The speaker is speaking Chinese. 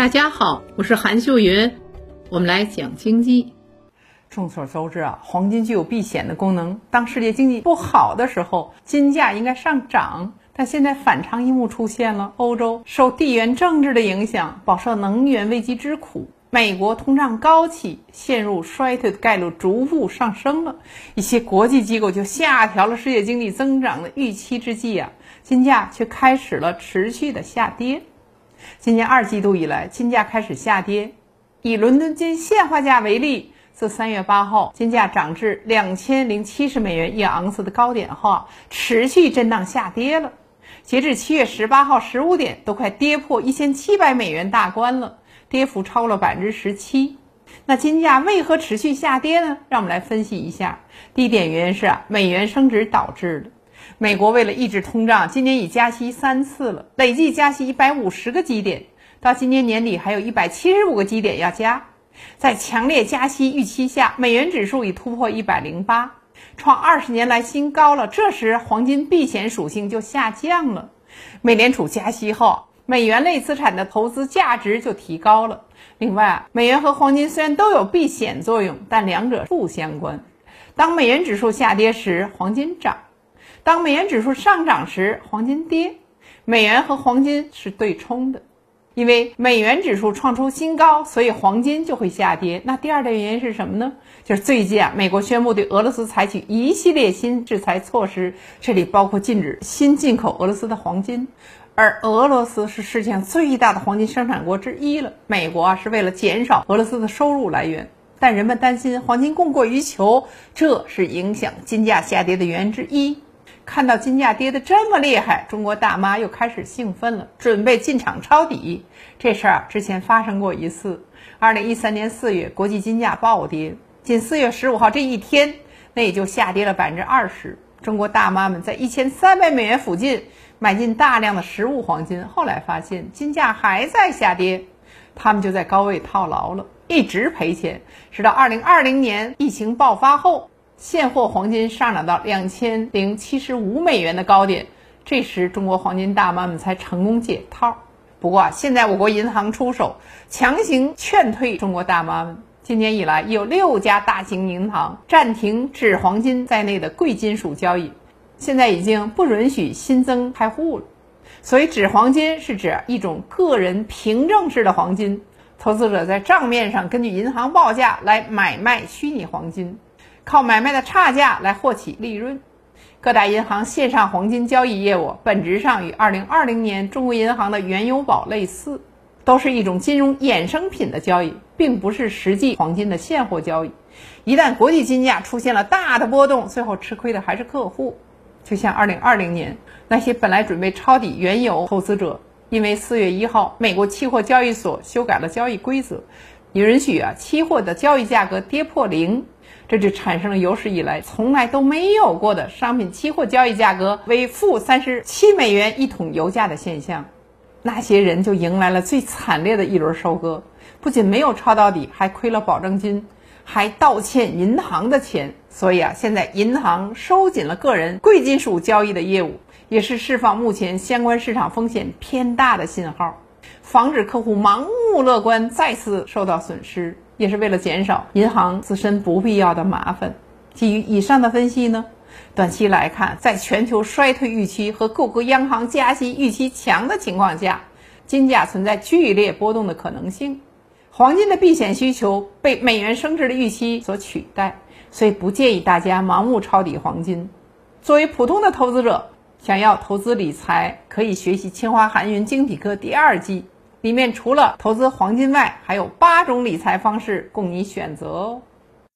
大家好，我是韩秀云，我们来讲经济。众所周知啊，黄金具有避险的功能。当世界经济不好的时候，金价应该上涨，但现在反常一幕出现了：欧洲受地缘政治的影响，饱受能源危机之苦；美国通胀高企，陷入衰退的概率逐步上升了。一些国际机构就下调了世界经济增长的预期之际啊，金价却开始了持续的下跌。今年二季度以来，金价开始下跌。以伦敦金现货价为例，自三月八号金价涨至两千零七十美元一盎司的高点后，持续震荡下跌了。截至七月十八号十五点，都快跌破一千七百美元大关了，跌幅超了百分之十七。那金价为何持续下跌呢？让我们来分析一下。第一点原因是啊，美元升值导致的。美国为了抑制通胀，今年已加息三次了，累计加息一百五十个基点，到今年年底还有一百七十五个基点要加。在强烈加息预期下，美元指数已突破一百零八，创二十年来新高了。这时，黄金避险属性就下降了。美联储加息后，美元类资产的投资价值就提高了。另外，美元和黄金虽然都有避险作用，但两者不相关。当美元指数下跌时，黄金涨。当美元指数上涨时，黄金跌，美元和黄金是对冲的，因为美元指数创出新高，所以黄金就会下跌。那第二的原因是什么呢？就是最近啊，美国宣布对俄罗斯采取一系列新制裁措施，这里包括禁止新进口俄罗斯的黄金，而俄罗斯是世界上最大的黄金生产国之一了。美国啊是为了减少俄罗斯的收入来源，但人们担心黄金供过于求，这是影响金价下跌的原因之一。看到金价跌得这么厉害，中国大妈又开始兴奋了，准备进场抄底。这事儿啊，之前发生过一次。二零一三年四月，国际金价暴跌，仅四月十五号这一天，那也就下跌了百分之二十。中国大妈们在一千三百美元附近买进大量的实物黄金，后来发现金价还在下跌，他们就在高位套牢了，一直赔钱，直到二零二零年疫情爆发后。现货黄金上涨到两千零七十五美元的高点，这时中国黄金大妈们才成功解套。不过，现在我国银行出手强行劝退中国大妈们。今年以来，有六家大型银行暂停纸黄金在内的贵金属交易，现在已经不允许新增开户了。所以，纸黄金是指一种个人凭证式的黄金，投资者在账面上根据银行报价来买卖虚拟黄金。靠买卖的差价来获取利润，各大银行线上黄金交易业务本质上与2020年中国银行的原油宝类似，都是一种金融衍生品的交易，并不是实际黄金的现货交易。一旦国际金价出现了大的波动，最后吃亏的还是客户。就像2020年那些本来准备抄底原油投资者，因为4月1号美国期货交易所修改了交易规则，允许啊期货的交易价格跌破零。这就产生了有史以来从来都没有过的商品期货交易价格为负三十七美元一桶油价的现象，那些人就迎来了最惨烈的一轮收割，不仅没有抄到底，还亏了保证金，还倒欠银行的钱。所以啊，现在银行收紧了个人贵金属交易的业务，也是释放目前相关市场风险偏大的信号，防止客户盲目乐观再次受到损失。也是为了减少银行自身不必要的麻烦。基于以上的分析呢，短期来看，在全球衰退预期和各国央行加息预期强的情况下，金价存在剧烈波动的可能性。黄金的避险需求被美元升值的预期所取代，所以不建议大家盲目抄底黄金。作为普通的投资者，想要投资理财，可以学习清华韩云精品课第二季。里面除了投资黄金外，还有八种理财方式供你选择哦。